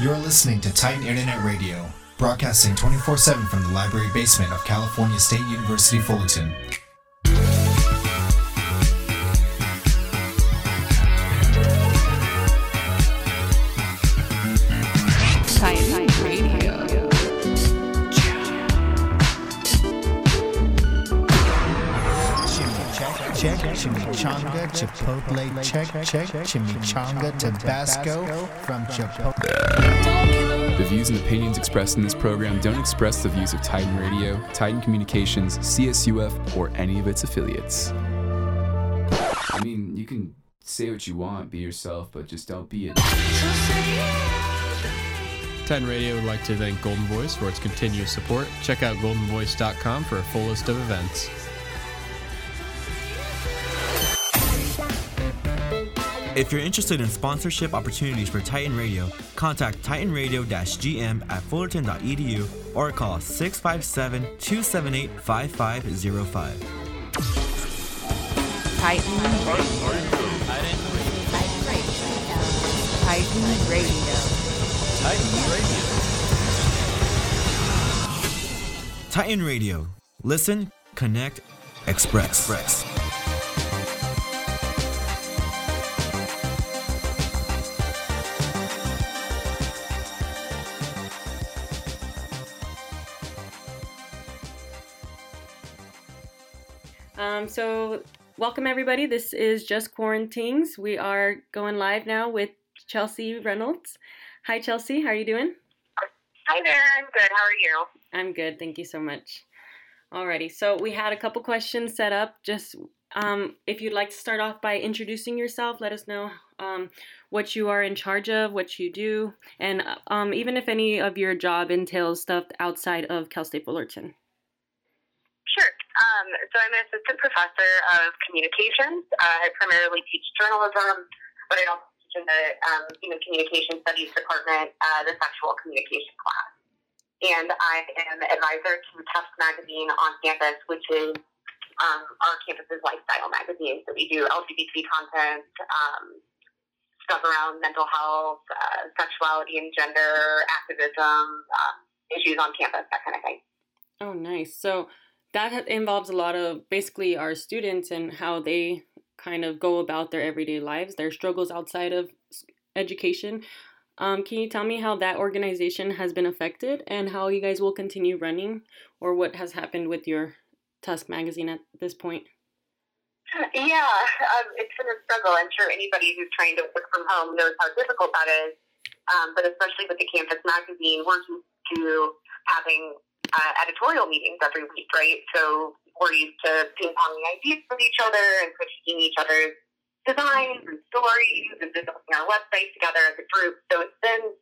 You're listening to Titan Internet Radio, broadcasting 24 7 from the library basement of California State University Fullerton. Titan Radio. Check, check, chimichanga, chipotle, check, check, chimichanga, Tabasco from Chipotle. Views and opinions expressed in this program don't express the views of Titan Radio, Titan Communications, CSUF, or any of its affiliates. I mean, you can say what you want, be yourself, but just don't be it. Titan Radio would like to thank Golden Voice for its continuous support. Check out goldenvoice.com for a full list of events. If you're interested in sponsorship opportunities for Titan Radio, contact Titan Radio GM at fullerton.edu or call 657 278 5505. Titan Titan Radio. Titan Radio. Titan Radio. Listen, connect, express. Um, so, welcome everybody. This is Just Quarantines. We are going live now with Chelsea Reynolds. Hi, Chelsea. How are you doing? Hi there, I'm good. How are you? I'm good. Thank you so much. Alrighty. So, we had a couple questions set up. Just um, if you'd like to start off by introducing yourself, let us know um, what you are in charge of, what you do, and um, even if any of your job entails stuff outside of Cal State Fullerton. Um, so I'm an assistant professor of communications. Uh, I primarily teach journalism, but I also teach in the um, human communication studies department, uh, the sexual communication class. And I am advisor to Tusk Magazine on campus, which is um, our campus's lifestyle magazine. So we do LGBT content, um, stuff around mental health, uh, sexuality and gender, activism, um, issues on campus, that kind of thing. Oh, nice. So that involves a lot of basically our students and how they kind of go about their everyday lives, their struggles outside of education. Um, can you tell me how that organization has been affected and how you guys will continue running, or what has happened with your Tusk magazine at this point? Yeah, um, it's been a struggle. I'm sure anybody who's trying to work from home knows how difficult that is. Um, but especially with the campus magazine, we're used to having uh, editorial meetings every week, right? So we're used to ping ponging ideas with each other and critiquing each other's designs and stories and developing our website together as a group. So it's been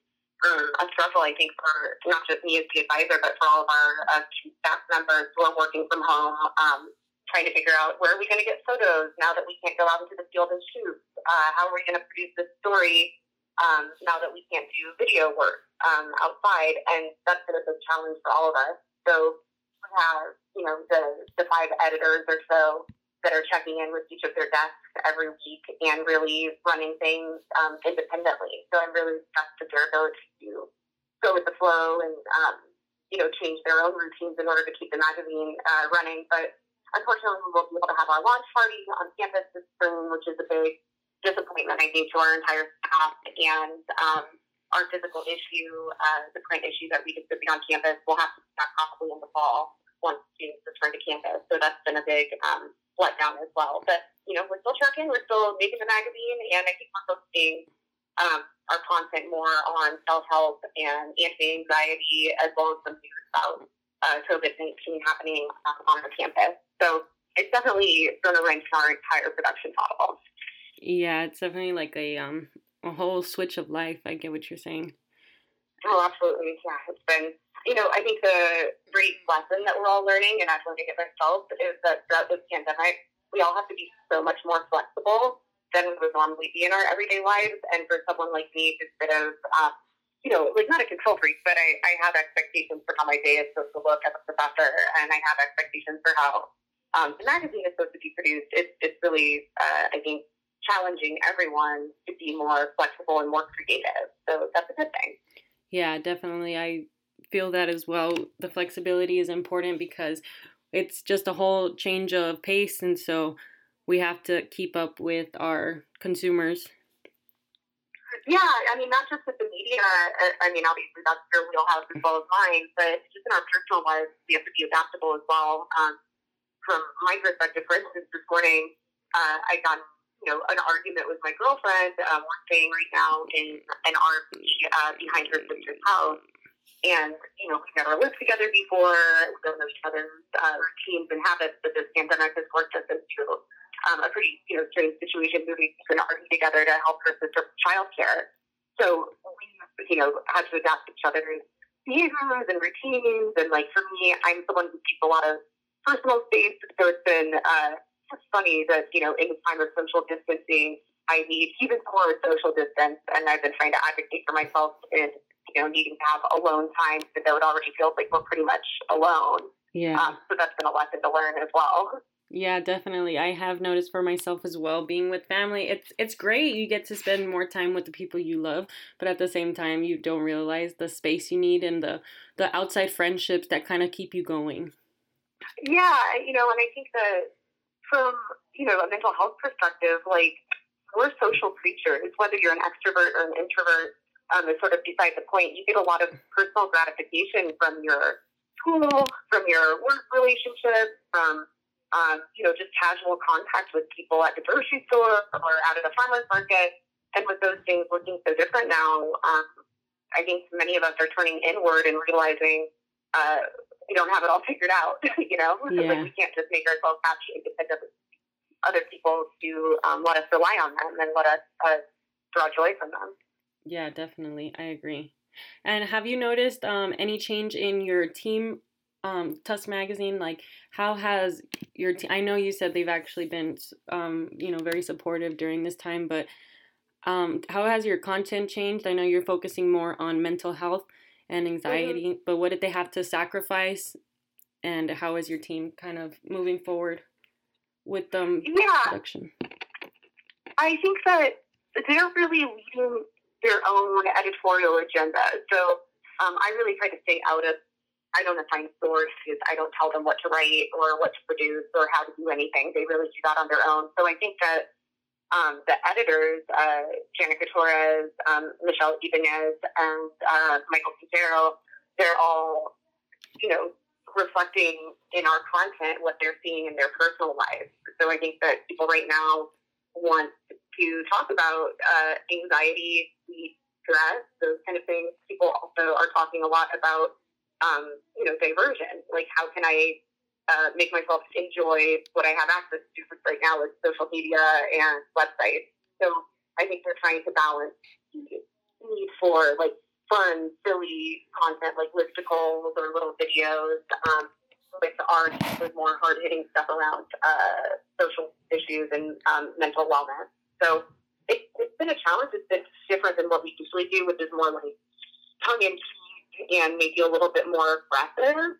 um, a struggle, I think, for not just me as the advisor, but for all of our uh, staff members who are working from home. Um, trying to figure out where are we going to get photos now that we can't go out into the field and shoot? Uh, how are we going to produce this story um, now that we can't do video work um, outside? And that's been a big challenge for all of us. So we have, you know, the, the five editors or so that are checking in with each of their desks every week and really running things um, independently. So I'm really impressed with their ability to go with the flow and, um, you know, change their own routines in order to keep the magazine uh, running. But unfortunately, we won't be able to have our launch party on campus this spring, which is a big disappointment, I think, to our entire staff. And um, our physical issue, uh, the print issue that we distribute on campus, will have to back probably in the fall once students return to campus. So that's been a big um, letdown as well. But, you know, we're still trucking, we're still making the magazine, and I think we're focusing um, our content more on self-help and anti-anxiety, as well as some news about uh, COVID-19 happening um, on our campus. So it's definitely going to wrench our entire production model. Yeah, it's definitely like a um a whole switch of life. I get what you're saying. Oh, absolutely. Yeah, it's been, you know, I think the great lesson that we're all learning, and I've learned it myself, is that throughout this pandemic, we all have to be so much more flexible than we would normally be in our everyday lives. And for someone like me who's bit of, um, you know, like not a control freak, but I, I have expectations for how my day is supposed to look as a professor, and I have expectations for how um, the magazine is supposed to be produced. It's, it's really, uh, I think, challenging everyone to be more flexible and more creative. So that's a good thing. Yeah, definitely. I feel that as well. The flexibility is important because it's just a whole change of pace, and so we have to keep up with our consumers. Yeah, I mean, not just with the media. uh, I mean, obviously that's your wheelhouse as well as mine, but just in our personal lives, we have to be adaptable as well. Um, from my perspective, for instance, this morning, uh, I got you know an argument with my girlfriend. Um, we're staying right now in an RV uh, behind her sister's house, and you know we've never lived together before. We don't know each other's uh, routines and habits, but this pandemic has forced us into um, a pretty you know strange situation moving to an RV together to help her sister with childcare. So we you know had to adapt each other's behaviors and routines. And like for me, I'm someone who keeps a lot of personal space, so it's been uh, it's funny that you know in the time of social distancing, I need even more social distance, and I've been trying to advocate for myself in you know needing to have alone time, because though it already feels like we're pretty much alone. Yeah. Um, so that's been a lesson to learn as well. Yeah, definitely. I have noticed for myself as well being with family. It's it's great. You get to spend more time with the people you love, but at the same time you don't realize the space you need and the the outside friendships that kind of keep you going. Yeah, you know, and I think that from you know a mental health perspective, like we're social creatures. Whether you're an extrovert or an introvert, um, is sort of beside the point. You get a lot of personal gratification from your school, from your work relationships, from um, you know just casual contact with people at the grocery store or out at the farmers market. And with those things looking so different now, um, I think many of us are turning inward and realizing. Uh, we don't have it all figured out, you know. Yeah. like we can't just make ourselves happy and depend on other people to um, let us rely on them and let us uh, draw joy from them. Yeah, definitely. I agree. And have you noticed um, any change in your team, um, Tusk Magazine? Like, how has your team? I know you said they've actually been, um, you know, very supportive during this time, but um, how has your content changed? I know you're focusing more on mental health and anxiety, but what did they have to sacrifice? And how is your team kind of moving forward with them? Yeah, production? I think that they're really leading their own editorial agenda. So um, I really try to stay out of. I don't assign sources. I don't tell them what to write or what to produce or how to do anything. They really do that on their own. So I think that um, the editors, uh, Janica Torres, um, Michelle Ibanez, and uh, Michael Quintero, they're all, you know, reflecting in our content what they're seeing in their personal lives. So I think that people right now want to talk about uh, anxiety, sleep, stress, those kind of things. People also are talking a lot about, um, you know, diversion. Like, how can I uh, make myself enjoy what I have access to right now with social media and websites. So I think they're trying to balance the need for like fun, silly content like listicles or little videos, um, with art with more hard hitting stuff around uh, social issues and um, mental wellness. So it, it's been a challenge. It's been different than what we usually do, which is more like tongue in cheek and maybe a little bit more aggressive.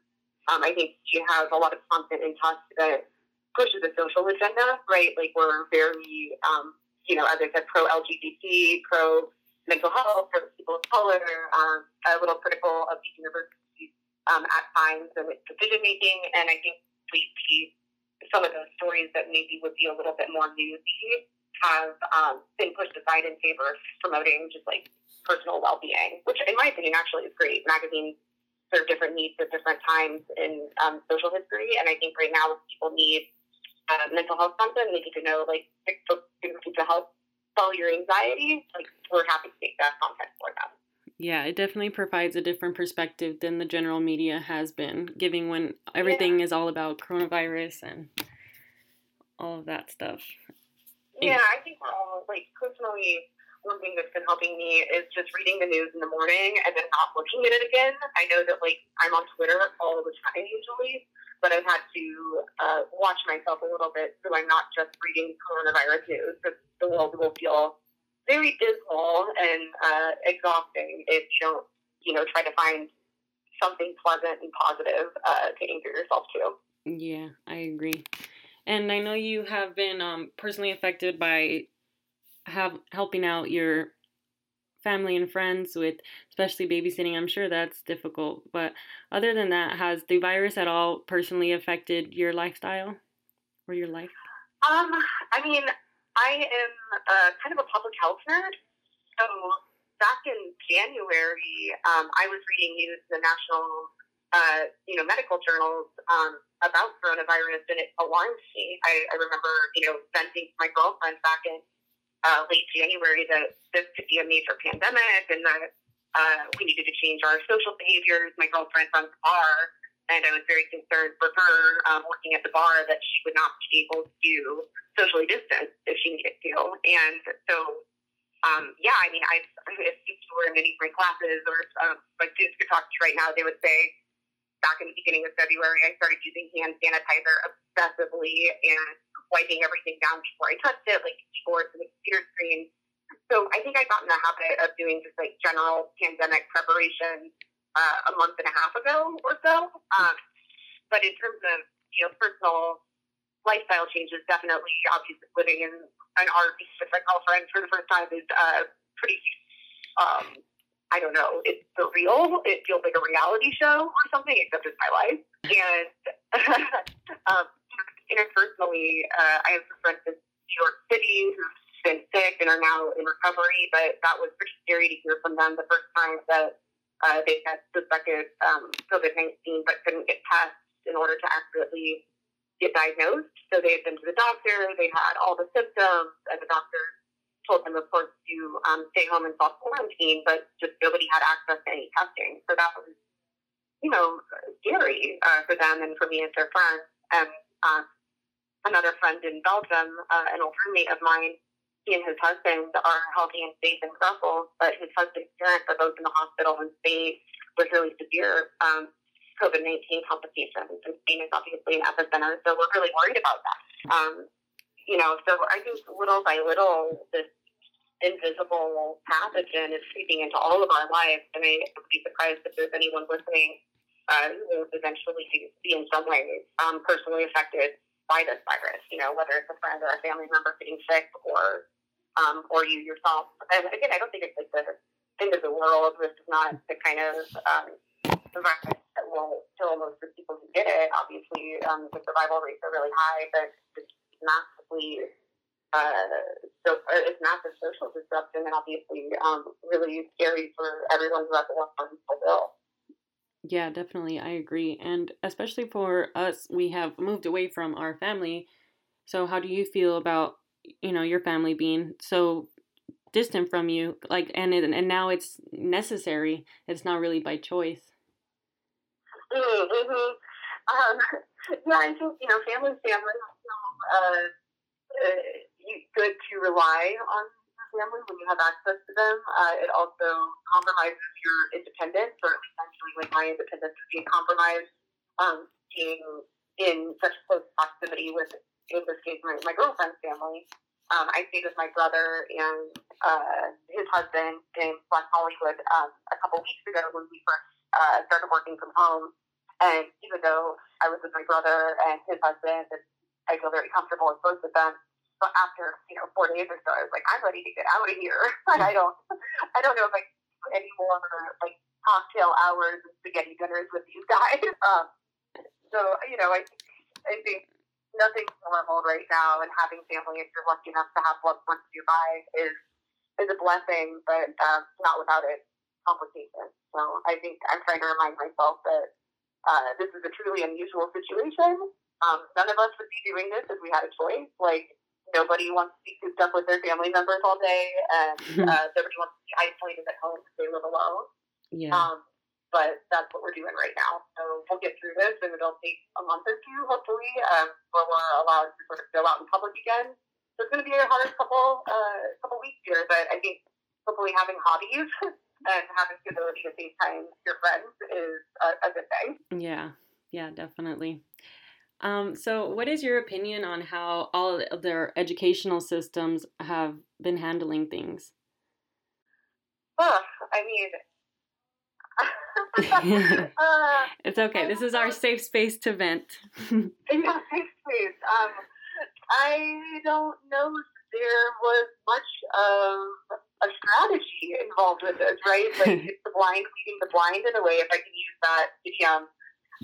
Um, I think you have a lot of content in Tusk that pushes the social agenda, right? Like we're very, um, you know, as I said, pro LGBT, pro mental health, pro people of color, um, a little critical of the university um, at times and its decision making. And I think we see some of those stories that maybe would be a little bit more newsy have um, been pushed aside in favor of promoting just like personal well being, which in my opinion actually is great. Magazines serve different needs at different times in um, social history. And I think right now people need uh, mental health content. They need to know like books to help solve your anxiety. Like we're happy to make that content for them. Yeah, it definitely provides a different perspective than the general media has been giving when everything is all about coronavirus and all of that stuff. Yeah, I think we're all like personally. One thing that's been helping me is just reading the news in the morning and then not looking at it again. I know that like I'm on Twitter all the time usually, but I've had to uh, watch myself a little bit so I'm not just reading coronavirus news the world will feel very dismal and uh, exhausting if you don't, you know, try to find something pleasant and positive uh, to anchor yourself to. Yeah, I agree. And I know you have been um, personally affected by have helping out your family and friends with especially babysitting i'm sure that's difficult but other than that has the virus at all personally affected your lifestyle or your life Um, I mean, I am uh, kind of a public health nerd. So back in January, um, I was reading news in the national, uh, you know, medical journals um, about coronavirus, and it alarmed me. I, I remember, you know, venting to my girlfriend back in uh, late January that this could be a major pandemic, and that uh, we needed to change our social behaviors. My girlfriend runs a bar, and I was very concerned for her um, working at the bar that she would not be able to socially distance if she needed to. And so, um, yeah, I mean, I, if students were in any free classes or um, my students could talk to you right now, they would say, back in the beginning of February, I started using hand sanitizer obsessively and wiping everything down before I touched it, like keyboards and the computer screen. So I think I got in the habit of doing just like general pandemic preparation uh, a month and a half ago or so. Um, but in terms of you know personal lifestyle changes, definitely obviously living in an RV with my girlfriend for the first time is uh, pretty. Um, I don't know. It's surreal. It feels like a reality show or something, except it's my life. And um, interpersonally, uh, I have some friends in New York City who've been sick and are now in recovery. But that was pretty scary to hear from them the first time that uh, they had suspected um, COVID 19 but couldn't get tests in order to accurately get diagnosed. So they had been to the doctor, they had all the symptoms, and the doctor told them, of course, to um, stay home and self quarantine, but just nobody had access to any testing. So that was, you know, scary uh, for them and for me as their friends. And uh, another friend in Belgium, uh, an old roommate of mine, he and his husband are healthy and safe in Brussels, but his husband's parents are both in the hospital in Spain with really severe um, COVID 19 complications. And Spain is obviously an epicenter, so we're really worried about that. Um, you know, so I think little by little, this invisible pathogen is creeping into all of our lives. And I would be surprised if there's anyone listening uh, will eventually be in some way um, personally affected by this virus, you know, whether it's a friend or a family member getting sick or um, or you yourself. And again, I don't think it's like the end of the world. This is not the kind of um, virus that will kill most of the people who get it. Obviously, um, the survival rates are really high, but it's massively uh, so uh, it's massive social disruption and obviously um, really scary for everyone who has a long-term bill. Yeah, definitely. I agree. And especially for us, we have moved away from our family. So, how do you feel about, you know, your family being so distant from you? Like, and it, and now it's necessary. It's not really by choice. Mm-hmm. Um, yeah, I think you know, family, family. Uh, uh, good to rely on family when you have access to them. Uh, it also compromises your independence, or at least actually, like my independence is being compromised. Um, being in such close proximity with, in this case, my, my girlfriend's family. Um, I stayed with my brother and uh, his husband in West Hollywood um, a couple weeks ago when we first uh, started working from home. And even though I was with my brother and his husband, and I feel very comfortable with both of them, after you know four days or so, I was like, I'm ready to get out of here. I don't, I don't know if I can do any more like cocktail hours and spaghetti dinners with these guys. Um, so you know, I, I think nothing's normal right now, and having family, if you're lucky enough to have loved ones nearby, is is a blessing, but um, not without its complications. So I think I'm trying to remind myself that uh, this is a truly unusual situation. Um, none of us would be doing this if we had a choice. Like nobody wants to be cooped up with their family members all day, and uh, nobody wants to be isolated at home because they live alone. Yeah. Um, but that's what we're doing right now. So we'll get through this, and it'll take a month or two, hopefully, um, where we're allowed to sort of go out in public again. So it's going to be a hard couple uh, couple weeks here, but I think hopefully having hobbies and having the ability to FaceTime your friends is a, a good thing. Yeah, yeah, definitely. Um, so, what is your opinion on how all of their educational systems have been handling things? Oh, I mean, uh, It's okay. This is our safe space to vent. yeah, thanks, please. Um, I don't know if there was much of a strategy involved involved with this, right? Like it's the blind leading the blind in a way, if I can use that idiom.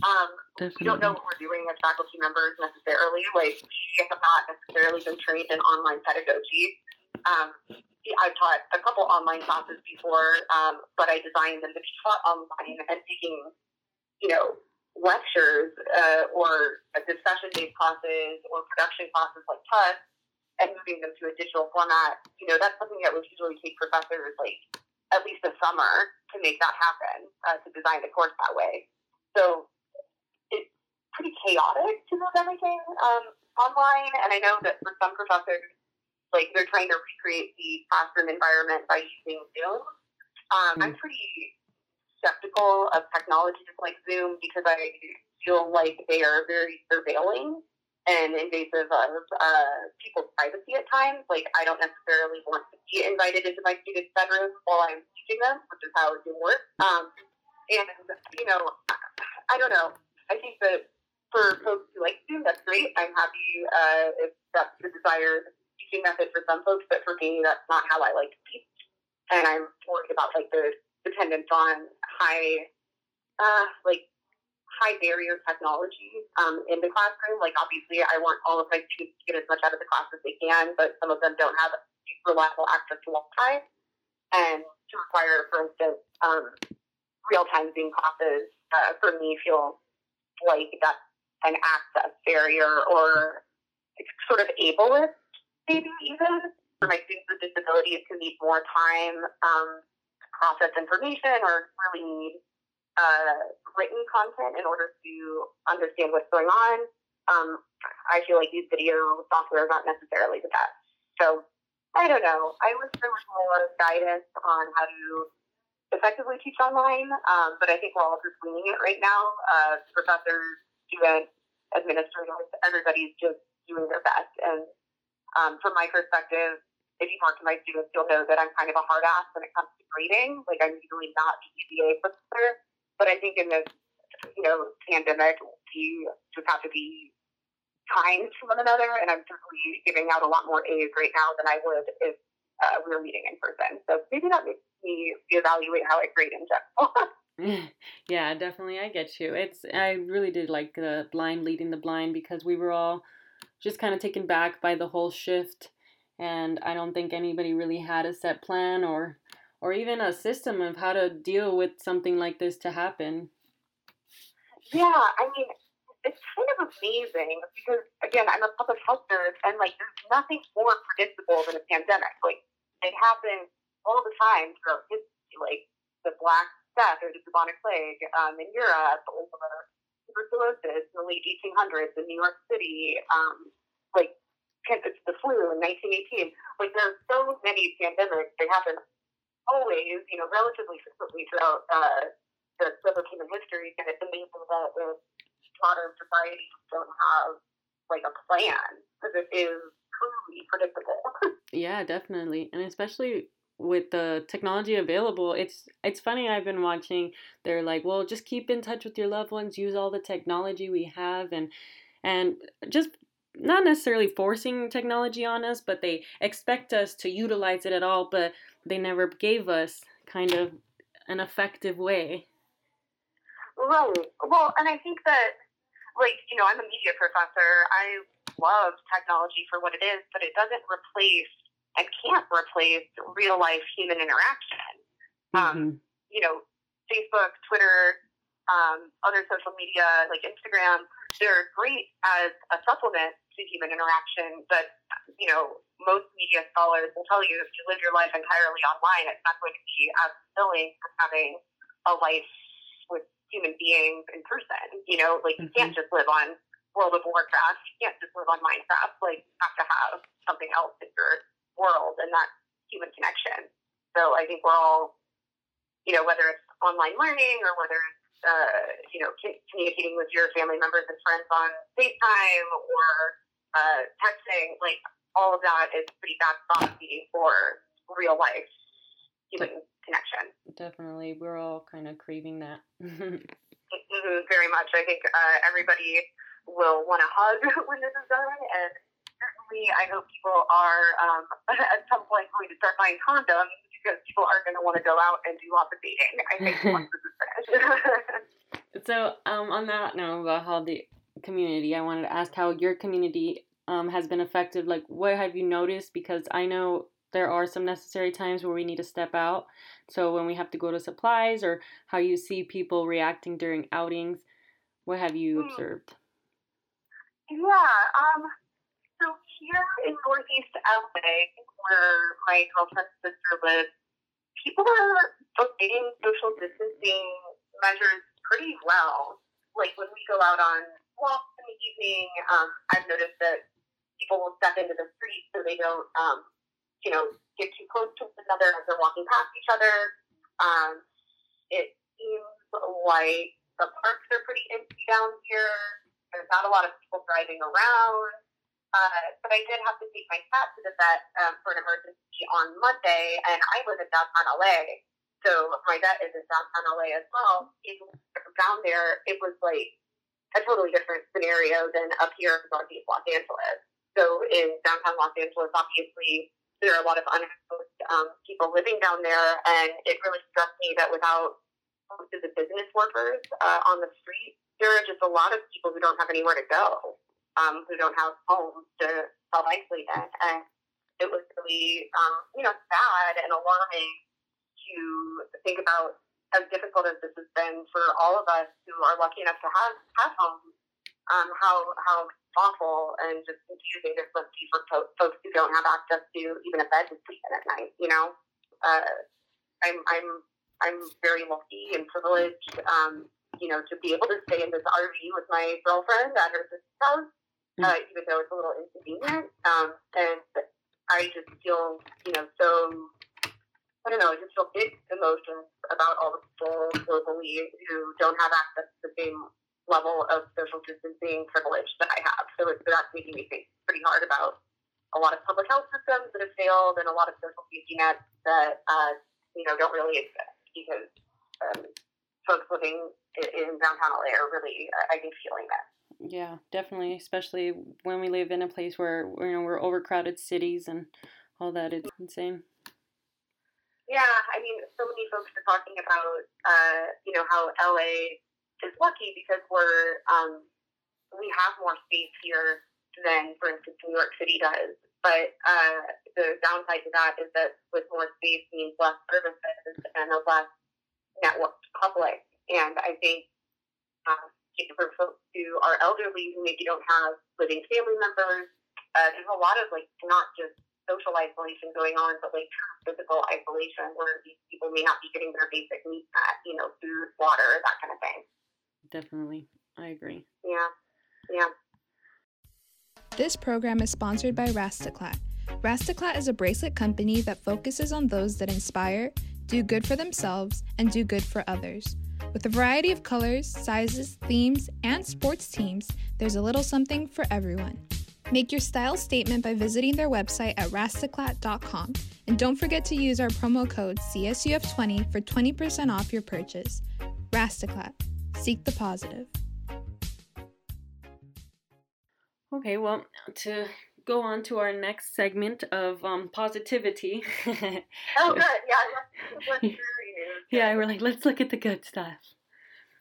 Um, we don't know what we're doing as faculty members necessarily. Like we have not necessarily been trained in online pedagogy. Um, I've taught a couple online classes before, um, but I designed them to be taught online and taking, you know, lectures uh, or discussion-based classes or production classes like Tusk and moving them to a digital format. You know, that's something that would usually take professors like at least a summer to make that happen, uh, to design the course that way. So pretty chaotic to move everything um, online. And I know that for some professors, like they're trying to recreate the classroom environment by using Zoom. Um, I'm pretty skeptical of technologies like Zoom because I feel like they are very surveilling and invasive of uh, people's privacy at times. Like, I don't necessarily want to be invited into my students' bedroom while I'm teaching them, which is how Zoom works. Um, and, you know, I don't know. I think that for folks who like Zoom, that's great. I'm happy uh, if that's the desired teaching method for some folks, but for me, that's not how I like to teach. And I'm worried about like the dependence on high, uh, like high barrier technology um, in the classroom. Like obviously, I want all of my students to get as much out of the class as they can, but some of them don't have reliable access to Wi-Fi, and to require, for instance, um, real-time Zoom classes uh, for me feel like that's an access barrier or sort of ableist, maybe even for my students with disabilities who need more time um, to process information or really need uh, written content in order to understand what's going on. Um, I feel like these video software is not necessarily the best. So I don't know. I wish there was more guidance on how to effectively teach online, um, but I think we're all just winging it right now. Uh, professors, students, administrators, everybody's just doing their best. And um, from my perspective, if you talk to my students, you'll know that I'm kind of a hard ass when it comes to grading. Like I'm usually not the EBA professor, but I think in this, you know, pandemic, we just have to be kind to one another. And I'm certainly giving out a lot more A's right now than I would if uh, we were meeting in person. So maybe that makes me reevaluate how I grade in general. yeah, definitely. I get you. It's I really did like the blind leading the blind because we were all just kind of taken back by the whole shift, and I don't think anybody really had a set plan or or even a system of how to deal with something like this to happen. Yeah, I mean, it's kind of amazing because again, I'm a public health nurse, and like, there's nothing more predictable than a pandemic. Like, it happens all the time throughout history, like the Black Death or the bubonic plague um, in Europe, or tuberculosis in the late 1800s in New York City, um, like the flu in 1918. Like, there's so many pandemics. They happen always, you know, relatively frequently throughout uh, the of human history, and it's amazing that the modern society don't have like a plan because it is truly predictable. yeah, definitely, and especially with the technology available it's it's funny i've been watching they're like well just keep in touch with your loved ones use all the technology we have and and just not necessarily forcing technology on us but they expect us to utilize it at all but they never gave us kind of an effective way. Right. Well and i think that like you know i'm a media professor. I love technology for what it is but it doesn't replace and can't replace real life human interaction. Um, mm-hmm. Um, you know, Facebook, Twitter, um, other social media like Instagram, they're great as a supplement to human interaction. But, you know, most media scholars will tell you if you live your life entirely online, it's not going to be as fulfilling as having a life with human beings in person. You know, like mm-hmm. you can't mm-hmm. just live on World of Warcraft. You can't just live on Minecraft. Like, you have to have something else that you're world and that human connection. So I think we're all, you know, whether it's online learning or whether it's, uh, you know, communicating with your family members and friends on FaceTime or uh, texting, like all of that is pretty prophecy for real life human connection. Definitely. We're all kind of craving that. mm-hmm, very much. I think uh, everybody will want a hug when this is done and certainly, I hope people are um, at some point going to start buying condoms because people are going to want to go out and do lots of dating. I think once this is finished. So, um, on that note about how the community, I wanted to ask how your community um, has been affected. Like, what have you noticed? Because I know there are some necessary times where we need to step out. So, when we have to go to supplies or how you see people reacting during outings, what have you Hmm. observed? Yeah. Um. Here in Northeast LA, where my girlfriend's sister lives, people are obeying social distancing measures pretty well. Like when we go out on walks in the evening, um, I've noticed that people will step into the street so they don't, um, you know, get too close to one another as they're walking past each other. Um, it seems like the parks are pretty empty down here. There's not a lot of people driving around. Uh, but I did have to take my cat to the vet um, for an emergency on Monday, and I live in downtown LA. So my vet is in downtown LA as well. It, down there, it was like a totally different scenario than up here in Northeast Los Angeles. So in downtown Los Angeles, obviously, there are a lot of unhoused um, people living down there, and it really struck me that without most of the business workers uh, on the street, there are just a lot of people who don't have anywhere to go, um, who don't have homes to self-isolate in. And it was really, um, you know, sad and alarming to think about as difficult as this has been for all of us who are lucky enough to have, have homes, um, how, how awful and just confusing this must be for po- folks who don't have access to even a bed to sleep in at night, you know? Uh, I'm, I'm, I'm very lucky and privileged, um, you know, to be able to stay in this RV with my girlfriend at her sister's house, uh, even though it's a little inconvenient. Um, and I just feel, you know, so I don't know, I just feel big emotions about all the people globally who don't have access to the same level of social distancing privilege that I have. So it, that's making me think pretty hard about a lot of public health systems that have failed and a lot of social safety nets that, uh, you know, don't really exist because um, folks living in, in downtown LA are really, I think, feeling that. Yeah, definitely, especially when we live in a place where you know we're overcrowded cities and all that. It's insane. Yeah, I mean, so many folks are talking about, uh, you know, how LA is lucky because we're, um, we have more space here than, for instance, New York City does. But uh, the downside to that is that with more space means less services and a less networked public. And I think know, for folks who are elderly who maybe don't have living family members, uh, there's a lot of like not just social isolation going on, but like physical isolation where these people may not be getting their basic needs met, you know, food, water, that kind of thing. Definitely, I agree. Yeah, yeah. This program is sponsored by Rastaclat. Rastaclat is a bracelet company that focuses on those that inspire, do good for themselves, and do good for others. With a variety of colors, sizes, themes, and sports teams, there's a little something for everyone. Make your style statement by visiting their website at rastaclat.com. And don't forget to use our promo code CSUF20 for 20% off your purchase. Rastaclat. Seek the positive. Okay, well, to go on to our next segment of um, positivity. Oh, good. Yeah, let's, let's hear you. Yeah, we're like, let's look at the good stuff.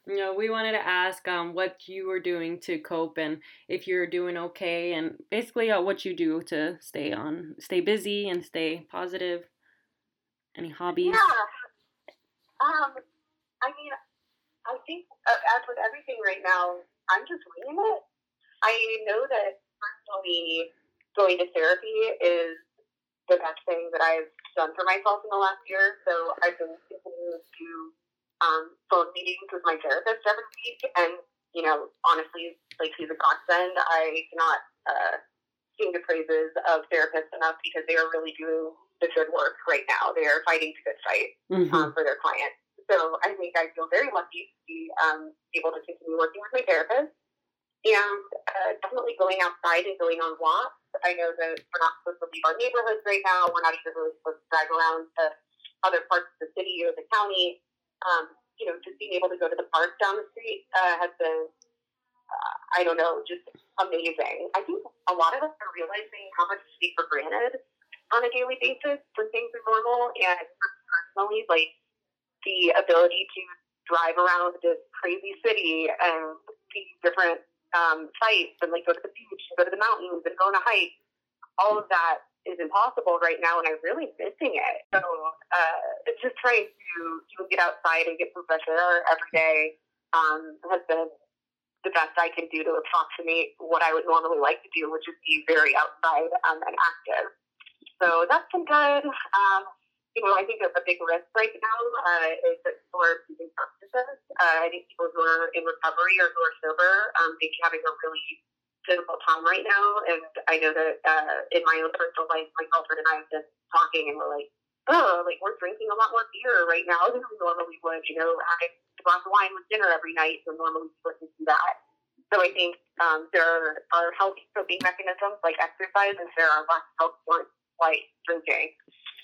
You know, we wanted to ask um, what you were doing to cope and if you're doing okay, and basically uh, what you do to stay on, stay busy and stay positive. Any hobbies? Yeah. Um, I mean, I think uh, as with everything right now, I'm just winging it. I know that personally, going to therapy is the best thing that I've done for myself in the last year. So I've been continuing to um, phone meetings with my therapist every week, and you know, honestly, like he's a godsend. I cannot uh, sing the praises of therapists enough because they are really doing the good work right now. They are fighting the good fight Mhm. um, for their clients. So I think I feel very lucky to be um, able to continue working with my therapist and uh, definitely going outside and going on walks. I know that we're not supposed to leave our neighborhoods right now. We're not even really supposed to drive around to other parts of the city or the county. Um, you know, just being able to go to the park down the street uh, has been, uh, I don't know, just amazing. I think a lot of us are realizing how much we take for granted on a daily basis when things are normal. And personally, like the ability to drive around this crazy city and see different um, sites and like go to the beach, go to the mountains, and go on a hike. All of that is impossible right now, and I'm really missing it. So uh, just trying to to get outside and get some fresh air every day um, has been the best I can do to approximate what I would normally like to do, which is be very outside um, and active. So that's been good. Um, you know, I think a big risk right now uh, is that people are using substances. Uh, I think people who are in recovery or who are sober, um, they having a really difficult time right now. And I know that uh, in my own personal life, my girlfriend and I have been talking, and we're like, oh, like we're drinking a lot more beer right now than we normally would. You know, having a glass of wine with dinner every night, so normally we wouldn't do that. So I think um, there are healthy coping mechanisms like exercise, and there are less healthy ones like drinking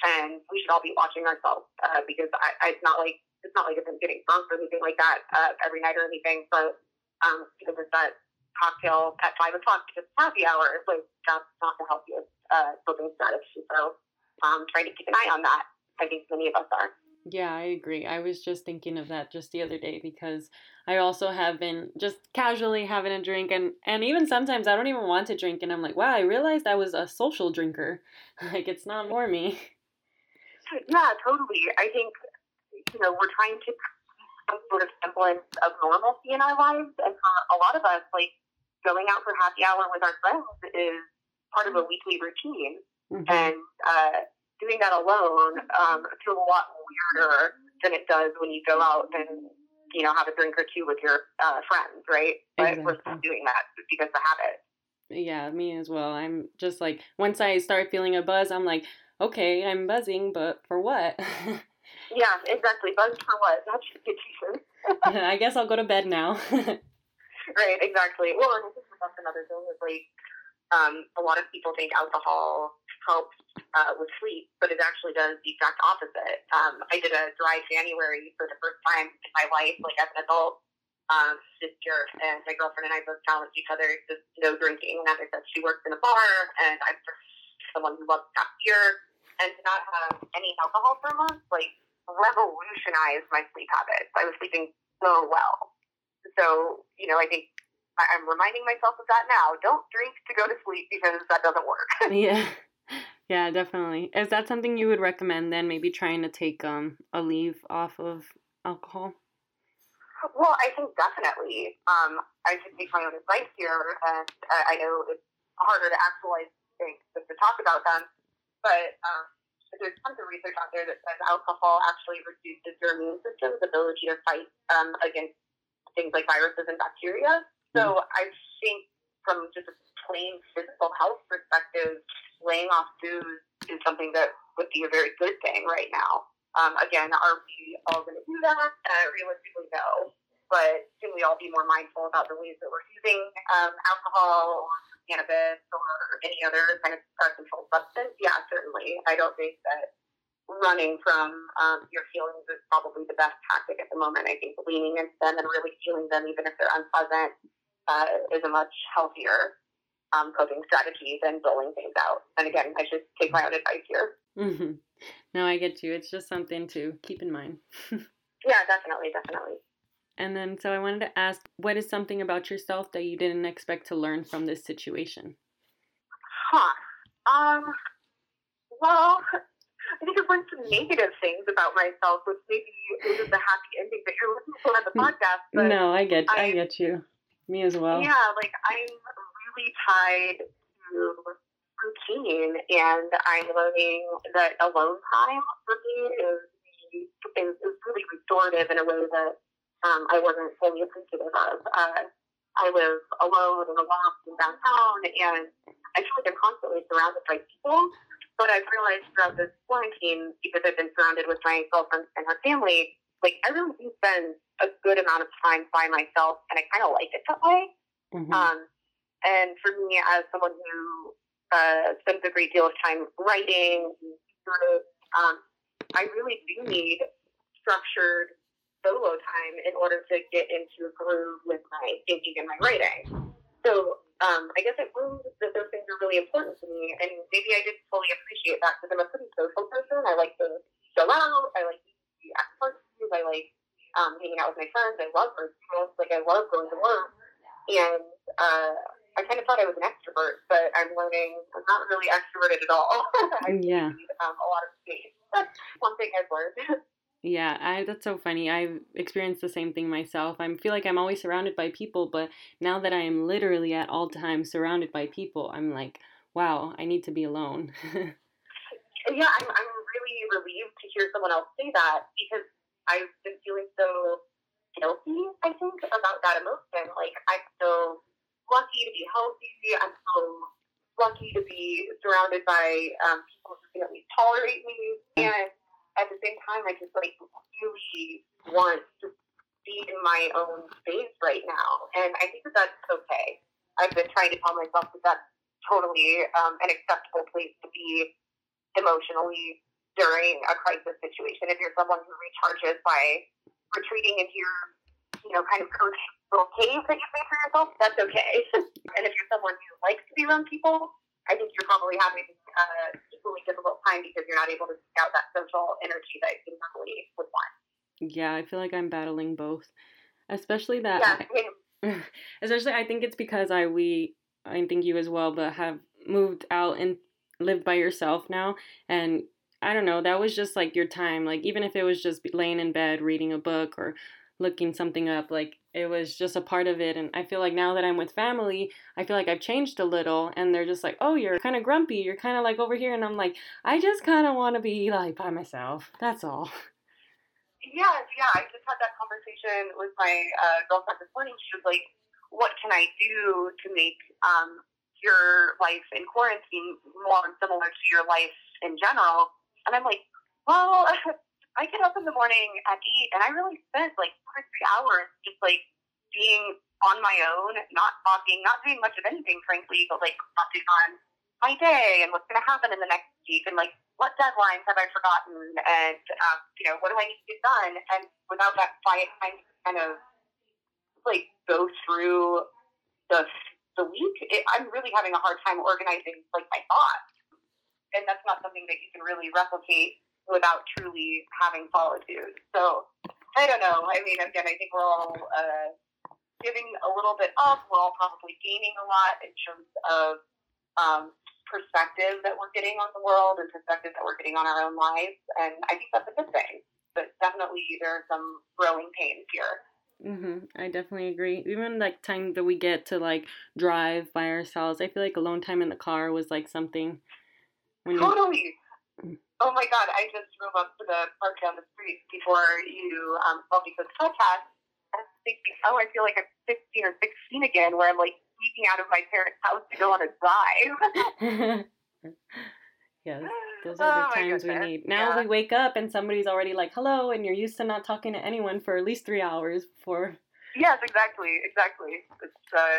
and we should all be watching ourselves uh, because I, I, it's not like it's not like I'm getting drunk or anything like that uh, every night or anything, but um, because it's that cocktail at five o'clock because it's happy hour, like that's not the healthiest uh, coping strategy. So um, trying to keep an eye on that. I think many of us are. Yeah, I agree. I was just thinking of that just the other day because I also have been just casually having a drink and and even sometimes I don't even want to drink and I'm like, wow, I realized I was a social drinker. like it's not for me. Yeah, totally. I think, you know, we're trying to some sort of semblance of normalcy in our lives. And for a lot of us, like going out for happy hour with our friends is part of a weekly routine. Mm-hmm. And uh, doing that alone um, feels a lot weirder than it does when you go out and, you know, have a drink or two with your uh, friends, right? But we're still doing that because of habit. Yeah, me as well. I'm just like, once I start feeling a buzz, I'm like, okay, I'm buzzing, but for what? yeah, exactly. Buzz for what? That should get you I guess I'll go to bed now. right, exactly. Well, and this is another thing is like um, a lot of people think alcohol helps uh, with sleep, but it actually does the exact opposite. Um, I did a dry January for the first time in my life, like as an adult um, this and my girlfriend and I both challenged each other to no drinking. And as I said, she works in a bar, and I'm someone who loves craft beer and to not have any alcohol for a month, like revolutionized my sleep habits. I was sleeping so well. So, you know, I think I'm reminding myself of that now. Don't drink to go to sleep because that doesn't work. yeah. Yeah, definitely. Is that something you would recommend then maybe trying to take um a leave off of alcohol? Well, I think definitely. Um, I should take my own advice here, and I know it's harder to actualize things than to talk about them, but um, there's tons of research out there that says alcohol actually reduces your immune system's ability to fight um, against things like viruses and bacteria. So mm-hmm. I think from just a plain physical health perspective, laying off booze is something that would be a very good thing right now. Um, again, are we all going to do that? Uh, realistically, no. But can we all be more mindful about the ways that we're using um, alcohol or cannabis or any other kind of controlled substance, yeah, certainly. I don't think that running from um, your feelings is probably the best tactic at the moment. I think leaning into them and really feeling them, even if they're unpleasant, uh, is a much healthier um, coping strategy than doling things out. And again, I should take my own advice here. Mm-hmm. No, I get you. It's just something to keep in mind. yeah, definitely, definitely. And then, so I wanted to ask, what is something about yourself that you didn't expect to learn from this situation? Huh. Um. Well, I think I've learned some negative things about myself, which maybe isn't the happy ending that you're looking for on the podcast. But no, I get, I, I get you. Me as well. Yeah, like I'm really tied to routine, and I'm learning that alone time for me is is, is really restorative in a way that um, I wasn't fully appreciative of. Uh, I live alone in a in downtown, and I feel like I'm constantly surrounded by people. But I've realized throughout this quarantine, because I've been surrounded with my girlfriend and her family, like I really do spend a good amount of time by myself, and I kind of like it that way. Mm-hmm. Um, and for me, as someone who uh, spends a great deal of time writing, um, I really do need structured solo time in order to get into a groove with my thinking and my writing. So um, I guess it proves that those things are really important to me, and maybe I didn't fully appreciate that because I'm a pretty social person. I like to go out, I um, hanging out with my friends. I love virtual. Like I love going to work, and uh, I kind of thought I was an extrovert, but I'm learning I'm not really extroverted at all. I Yeah. need um, a lot of space. That's one thing I've learned. Yeah, I that's so funny. I've experienced the same thing myself. I feel like I'm always surrounded by people, but now that I am literally at all times surrounded by people, I'm like, wow, I need to be alone. yeah, I'm, I'm really relieved to hear someone else say that because I've been feeling so guilty, I think, about that emotion. Like, I'm so lucky to be healthy. I'm so lucky to be surrounded by um, people who can at least tolerate me. And at the same time, I just, like, really want to be in my own space right now. And I think that that's okay. I've been trying to tell myself that that's totally um, an acceptable place to be emotionally during a crisis situation. If you're someone who recharges by retreating into your, you know, kind of cozy little cave that you've made for yourself, that's okay. and if you're someone who likes to be around people, I think you're probably having uh, equally difficult time because you're not able to seek out that social energy that you normally would want. yeah, I feel like I'm battling both. Especially that Yeah, I especially I think it's because I we I think you as well, but have moved out and lived by yourself now and I don't know, that was just like your time. Like even if it was just laying in bed reading a book or looking something up, like it was just a part of it and I feel like now that I'm with family, I feel like I've changed a little and they're just like, "Oh, you're kind of grumpy. You're kind of like over here." And I'm like, "I just kind of want to be like by myself." That's all. Yeah, yeah. I just had that conversation with my uh, girlfriend this morning. She was like, "What can I do to make um, your life in quarantine more similar to your life in general?" And I'm like, "Well, I get up in the morning at eight, and I really spend like two or three hours just like being on my own, not talking, not doing much of anything, frankly, but like reflecting on my day and what's going to happen in the next week, and like what deadlines have I forgotten, and um, you know what do I need to get done, and without that quiet time to kind of like go through the the week, it, I'm really having a hard time organizing like my thoughts, something that you can really replicate without truly having solitude. So I don't know. I mean, again, I think we're all uh, giving a little bit up. We're all probably gaining a lot in terms of um, perspective that we're getting on the world and perspective that we're getting on our own lives. And I think that's a good thing. But definitely there are some growing pains here. hmm I definitely agree. Even like time that we get to like drive by ourselves, I feel like alone time in the car was like something. Totally. Oh my God, I just drove up to the park down the street before you um, called me for the podcast. I was thinking, oh, I feel like I'm 15 or 16 again, where I'm like sneaking out of my parents' house to go on a drive. yes, those Oh are the my times we need. Now yeah. we wake up and somebody's already like, "Hello," and you're used to not talking to anyone for at least three hours before. Yes, exactly, exactly. It's uh,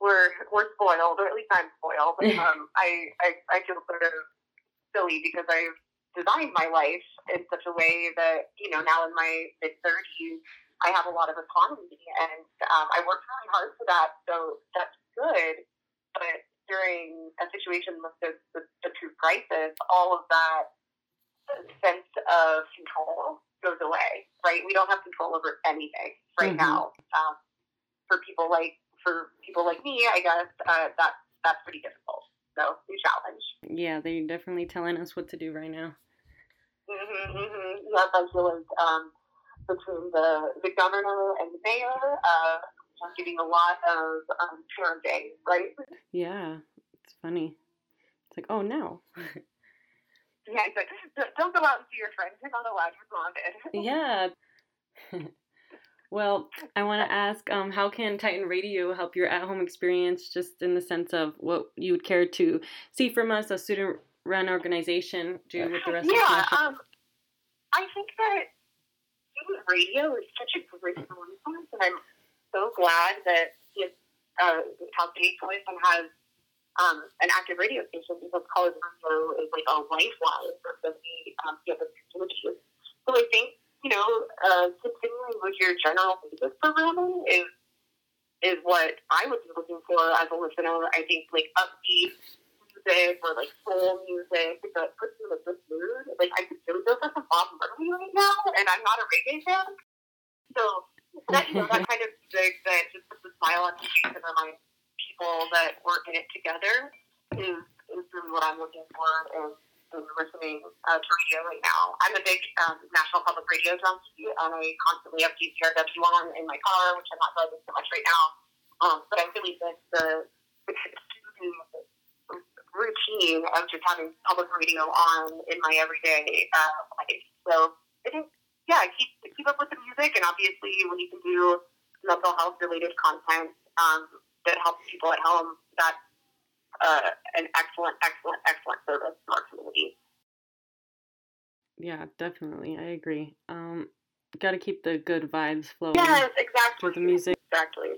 we're we're spoiled, or at least I'm spoiled. Um, I, I I feel sort of silly because I've designed my life in such a way that you know now in my mid thirties I have a lot of autonomy, and um, I worked really hard for that. So that's good. But during a situation like this, the, the true crisis, all of that sense of control goes away. Right? We don't have control over anything right Mhm. now. Um, for people like for people like me, I guess uh, that that's pretty difficult. So new challenge. Yeah, they're definitely telling us what to do right now. Mm-hmm, mm-hmm. Yes, I feel like um, between the the governor and the mayor, uh, getting a lot of um, parenting, right? Yeah, it's funny. It's like, oh no. Yeah, it's like, "Don't- don't go out and see your friends. You're not allowed. You're bonded. Yeah. well, I want to ask, um, how can Titan Radio help your at-home experience, just in the sense of what you would care to see from us, a student-run organization, do with the rest of the Yeah, um, I think that student radio is such a great resource, and I'm so glad that it's uh, Cal State Fullerton has um, an active radio station because college radio is like a lifeline for so many um, campus communities. So I think you know uh, continuing with your general music programming is is what I be looking for as a listener. I think like upbeat music or like soul music that puts you in a good mood. Like I could really go for some Bob Marley right now, and I'm not a reggae fan. So that you know that kind of music that just puts a smile on the face and reminds people that we're in it together is is really what I'm looking for in, in listening uh, to radio right now. I'm a big um, National Public Radio junkie, and I constantly have KCRW on in my car, which I'm not driving so much right now. Um, but I really miss the, the routine of just having public radio on in my everyday uh, life. So I think, yeah, keep keep up with the music, and obviously when you can do mental health related content um, that helps people at home, that's uh, an excellent, excellent, excellent service to our community. Yeah, definitely. I agree. Um, got to keep the good vibes flowing. Yes, exactly. With the music. Exactly.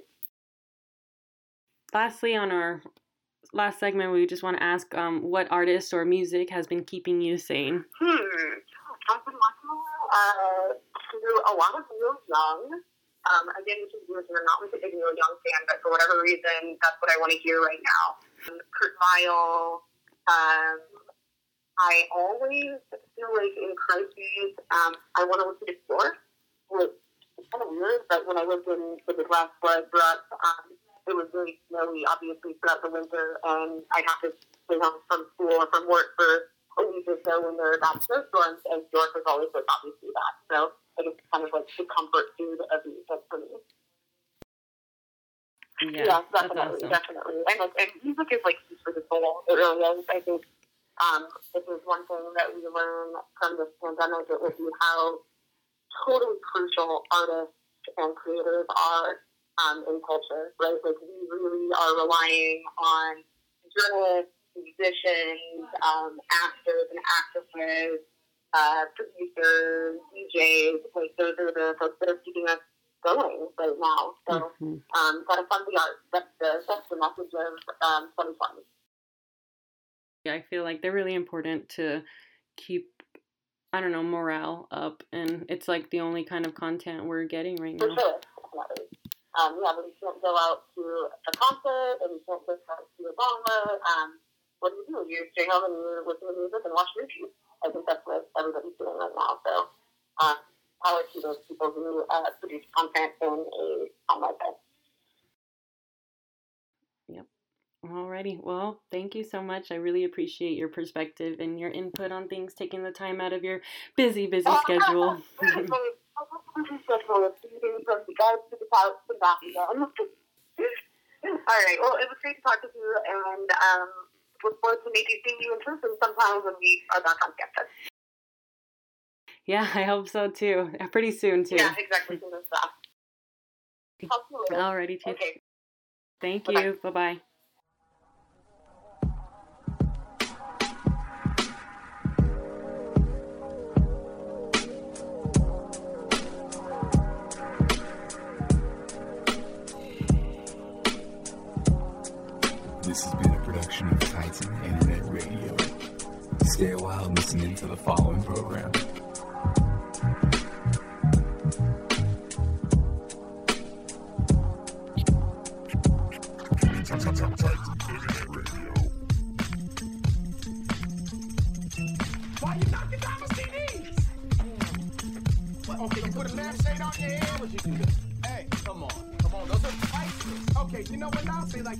Lastly, on our last segment, we just want to ask um, what artist or music has been keeping you sane? Hmm. I've been listening uh, to a lot of Neil Young. Um, again, which is weird I'm not like a big Neil Young fan, but for whatever reason, that's what I want to hear right now. Kurt Vile. Um, I always feel like in crises, um, I want to listen to Bjork. Which is kind of weird, but when I lived in the Midwest where I grew up, um, it was really snowy, obviously, throughout the winter, and I'd have to stay home from school or from work for a week or so when there were bad snowstorms, and Bjork was always like obviously that. So I it's kind of like the comfort food of music for me. Yeah, yes, definitely, definitely. And, like, and music is like for the soul. It really is. I think um, if there's one thing that we learn from this pandemic, it would be how totally crucial artists and creators are um, in culture, right? Like we really are relying on journalists, musicians, um, actors and actresses, uh, producers, DJs. Like those are the folks that are keeping us going right now. So Mhm. um, gotta fund the art. That's the that's the message of um, 2020. Yeah, I feel like they're really important to keep, I don't know, morale up, and it's like the only kind of content we're getting right For now. sure, definitely. Um, yeah, but you can't go out to a concert and you can't go out to a bar. Um, what do you do? You stay home and you listen to music and watch movies. I think that's what everybody's doing right now. So, power to those people who uh, produce content in a time like this. Alrighty, well, thank you so much. I really appreciate your perspective and your input on things, taking the time out of your busy, busy schedule. All right. Well, it was great to talk to you, and um, look forward to maybe seeing you in person sometime when we are back on campus. Yeah, I hope so too. Pretty soon too. Yeah, exactly. Soon as that. Talk to you. Alrighty, Chase. Okay. Thank Bye-bye. you. Bye bye. This has been a production of Titan Internet Radio. Stay a while listening to the following program. Okay, you put a lampshade on your head? What you do? Hey, come on, come on, those are priceless. Okay, you know what now? Say like.